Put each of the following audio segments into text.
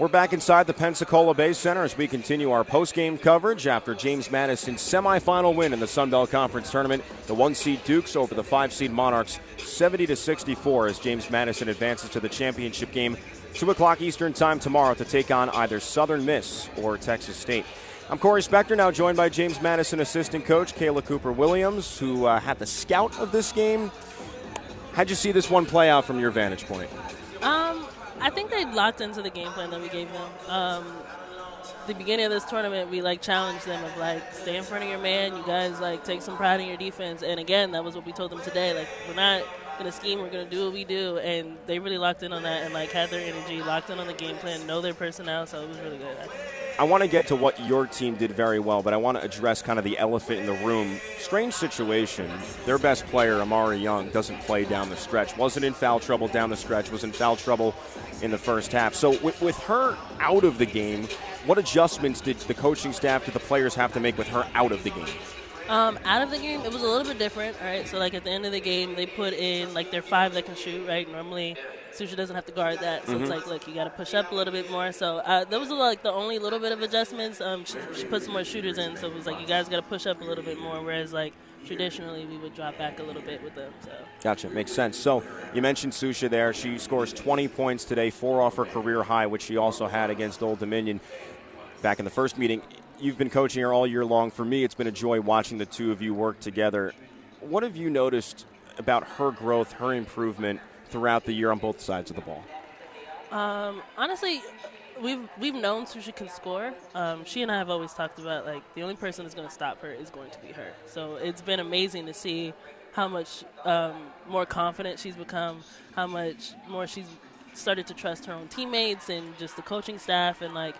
We're back inside the Pensacola Bay Center as we continue our post-game coverage after James Madison's semifinal win in the Sun Belt Conference Tournament. The one-seed Dukes over the five-seed Monarchs, 70 to 64, as James Madison advances to the championship game. Two o'clock Eastern Time tomorrow to take on either Southern Miss or Texas State. I'm Corey Spector, now joined by James Madison assistant coach Kayla Cooper Williams, who uh, had the scout of this game. How'd you see this one play out from your vantage point? Um, think they locked into the game plan that we gave them. Um, the beginning of this tournament, we like challenged them of like stay in front of your man. You guys like take some pride in your defense. And again, that was what we told them today. Like we're not gonna scheme. We're gonna do what we do. And they really locked in on that and like had their energy, locked in on the game plan, know their personnel. So it was really good. I want to get to what your team did very well, but I want to address kind of the elephant in the room. Strange situation. Their best player, Amari Young, doesn't play down the stretch. Wasn't in foul trouble down the stretch. Was in foul trouble in the first half. So with, with her out of the game, what adjustments did the coaching staff, did the players have to make with her out of the game? Um, out of the game, it was a little bit different. All right, so like at the end of the game, they put in like their five that can shoot. Right, normally Susha doesn't have to guard that, so mm-hmm. it's like, look, you got to push up a little bit more. So uh, that was like the only little bit of adjustments. Um, she, she put some more shooters in, so it was like you guys got to push up a little bit more. Whereas like traditionally we would drop back a little bit with them. So. Gotcha, makes sense. So you mentioned Susha there. She scores 20 points today, four off her career high, which she also had against Old Dominion back in the first meeting. You've been coaching her all year long. For me, it's been a joy watching the two of you work together. What have you noticed about her growth, her improvement? throughout the year on both sides of the ball? Um, honestly, we've we've known Susha can score. Um, she and I have always talked about like the only person that's going to stop her is going to be her. So it's been amazing to see how much um, more confident she's become, how much more she's started to trust her own teammates and just the coaching staff and like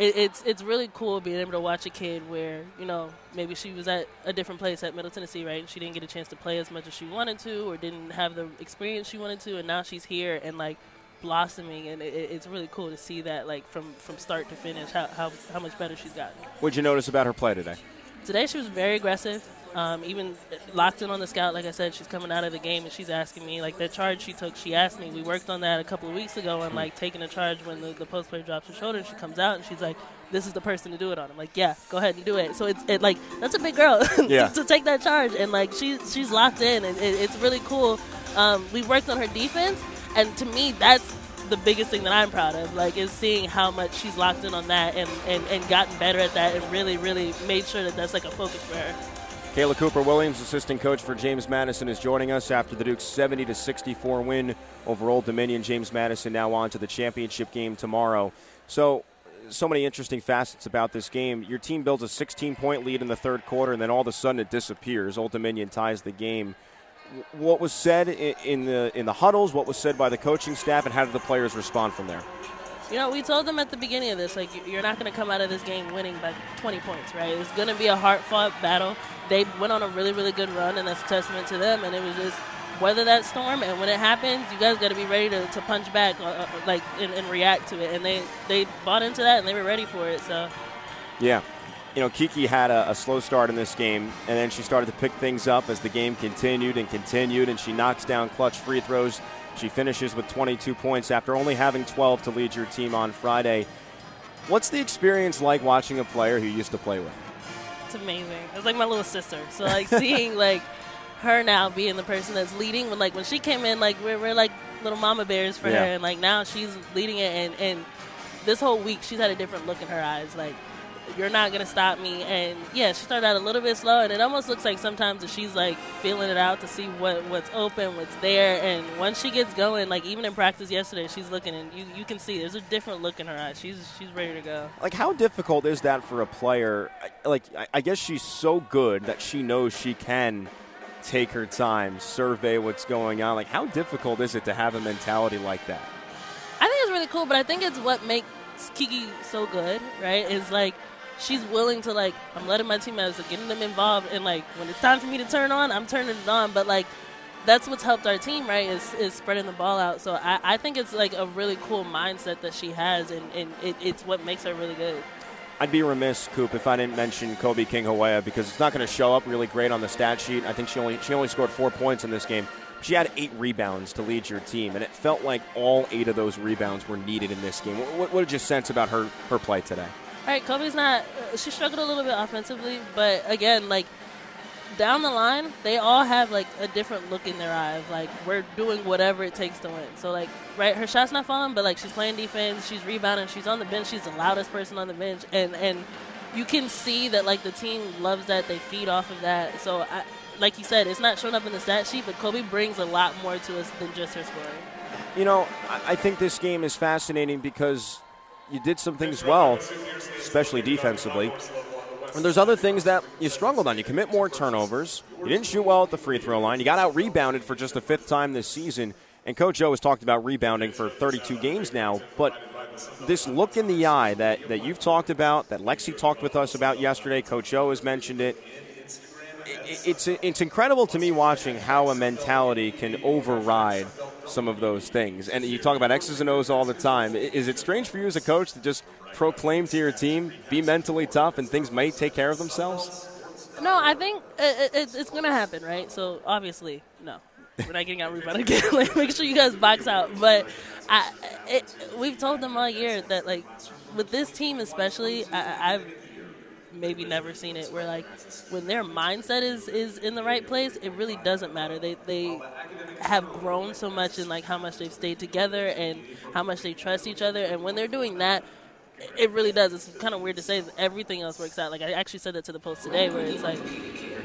it, it's it's really cool being able to watch a kid where you know maybe she was at a different place at Middle Tennessee, right? She didn't get a chance to play as much as she wanted to, or didn't have the experience she wanted to, and now she's here and like blossoming, and it, it's really cool to see that like from from start to finish how how, how much better she's gotten. What'd you notice about her play today? Today she was very aggressive. Um, even locked in on the scout, like I said, she's coming out of the game and she's asking me like the charge she took. She asked me. We worked on that a couple of weeks ago and like taking a charge when the, the post player drops her shoulder. and She comes out and she's like, "This is the person to do it on." I'm like, "Yeah, go ahead and do it." So it's it like that's a big girl yeah. to, to, take that charge and like she's she's locked in and it, it's really cool. Um, we worked on her defense and to me that's the biggest thing that I'm proud of, like, is seeing how much she's locked in on that and, and, and gotten better at that and really, really made sure that that's like a focus for her. Kayla Cooper Williams, assistant coach for James Madison, is joining us after the Duke's 70 to 64 win over Old Dominion. James Madison now on to the championship game tomorrow. So, so many interesting facets about this game. Your team builds a 16 point lead in the third quarter, and then all of a sudden it disappears. Old Dominion ties the game. What was said in the in the huddles? What was said by the coaching staff, and how did the players respond from there? You know, we told them at the beginning of this, like, you're not going to come out of this game winning by 20 points, right? It's going to be a hard fought battle. They went on a really, really good run, and that's a testament to them. And it was just weather that storm. And when it happens, you guys got to be ready to, to punch back, uh, uh, like, and, and, react to it. And they, they bought into that, and they were ready for it. So, yeah. You know, Kiki had a, a slow start in this game, and then she started to pick things up as the game continued and continued, and she knocks down clutch free throws she finishes with 22 points after only having 12 to lead your team on Friday. What's the experience like watching a player who you used to play with? It's amazing. It's like my little sister. So like seeing like her now being the person that's leading when like when she came in like we're, we're like little mama bears for yeah. her and like now she's leading it and and this whole week she's had a different look in her eyes like you're not gonna stop me. And yeah, she started out a little bit slow, and it almost looks like sometimes that she's like feeling it out to see what what's open, what's there. And once she gets going, like even in practice yesterday, she's looking and you, you can see there's a different look in her eyes. She's she's ready to go. Like how difficult is that for a player? Like I guess she's so good that she knows she can take her time, survey what's going on. Like how difficult is it to have a mentality like that? I think it's really cool, but I think it's what makes Kiki so good, right? Is like she's willing to like I'm letting my teammates like, getting them involved and like when it's time for me to turn on, I'm turning it on. But like that's what's helped our team, right? Is is spreading the ball out. So I, I think it's like a really cool mindset that she has, and, and it, it's what makes her really good. I'd be remiss, Coop, if I didn't mention Kobe King Hawea because it's not going to show up really great on the stat sheet. I think she only she only scored four points in this game, She had eight rebounds to lead your team, and it felt like all eight of those rebounds were needed in this game. What, what did you sense about her, her play today? Right, Kobe's not. She struggled a little bit offensively, but again, like down the line, they all have like a different look in their eyes. like we're doing whatever it takes to win. So like right, her shot's not falling, but like she's playing defense, she's rebounding, she's on the bench, she's the loudest person on the bench, and and you can see that like the team loves that, they feed off of that. So I, like you said, it's not showing up in the stat sheet, but Kobe brings a lot more to us than just her scoring. You know, I think this game is fascinating because you did some things well, especially defensively. And there's other things that you struggled on. You commit more turnovers. You didn't shoot well at the free throw line. You got out rebounded for just the fifth time this season. And Coach O has talked about rebounding for 32 games now. But this look in the eye that, that you've talked about, that Lexi talked with us about yesterday, Coach O has mentioned it. It's, it's incredible to me watching how a mentality can override some of those things. And you talk about X's and O's all the time. Is it strange for you as a coach to just proclaim to your team, be mentally tough, and things may take care of themselves? No, I think it, it, it's going to happen, right? So obviously, no. We're not getting out rebound again. like, make sure you guys box out. But I, it, we've told them all year that, like, with this team especially, I, I've maybe never seen it where like when their mindset is is in the right place it really doesn't matter they they have grown so much in like how much they've stayed together and how much they trust each other and when they're doing that it really does. It's kind of weird to say everything else works out. Like I actually said that to the post today, where it's like,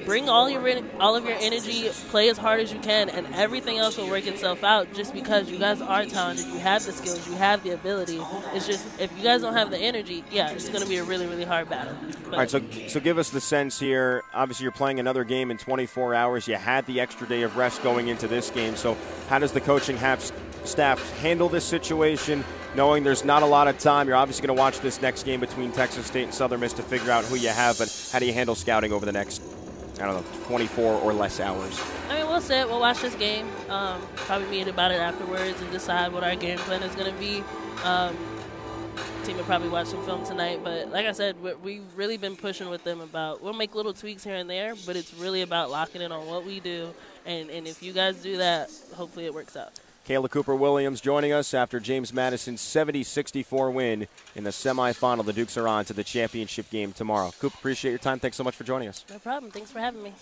bring all your all of your energy, play as hard as you can, and everything else will work itself out. Just because you guys are talented, you have the skills, you have the ability. It's just if you guys don't have the energy, yeah, it's going to be a really really hard battle. But all right, so so give us the sense here. Obviously, you're playing another game in 24 hours. You had the extra day of rest going into this game. So how does the coaching have staff handle this situation? knowing there's not a lot of time. You're obviously going to watch this next game between Texas State and Southern Miss to figure out who you have, but how do you handle scouting over the next, I don't know, 24 or less hours? I mean, we'll sit, we'll watch this game, um, probably meet about it afterwards and decide what our game plan is going to be. Um, team will probably watch some film tonight, but like I said, we've really been pushing with them about we'll make little tweaks here and there, but it's really about locking in on what we do, and, and if you guys do that, hopefully it works out. Kayla Cooper Williams joining us after James Madison's 70 64 win in the semifinal. The Dukes are on to the championship game tomorrow. Coop, appreciate your time. Thanks so much for joining us. No problem. Thanks for having me.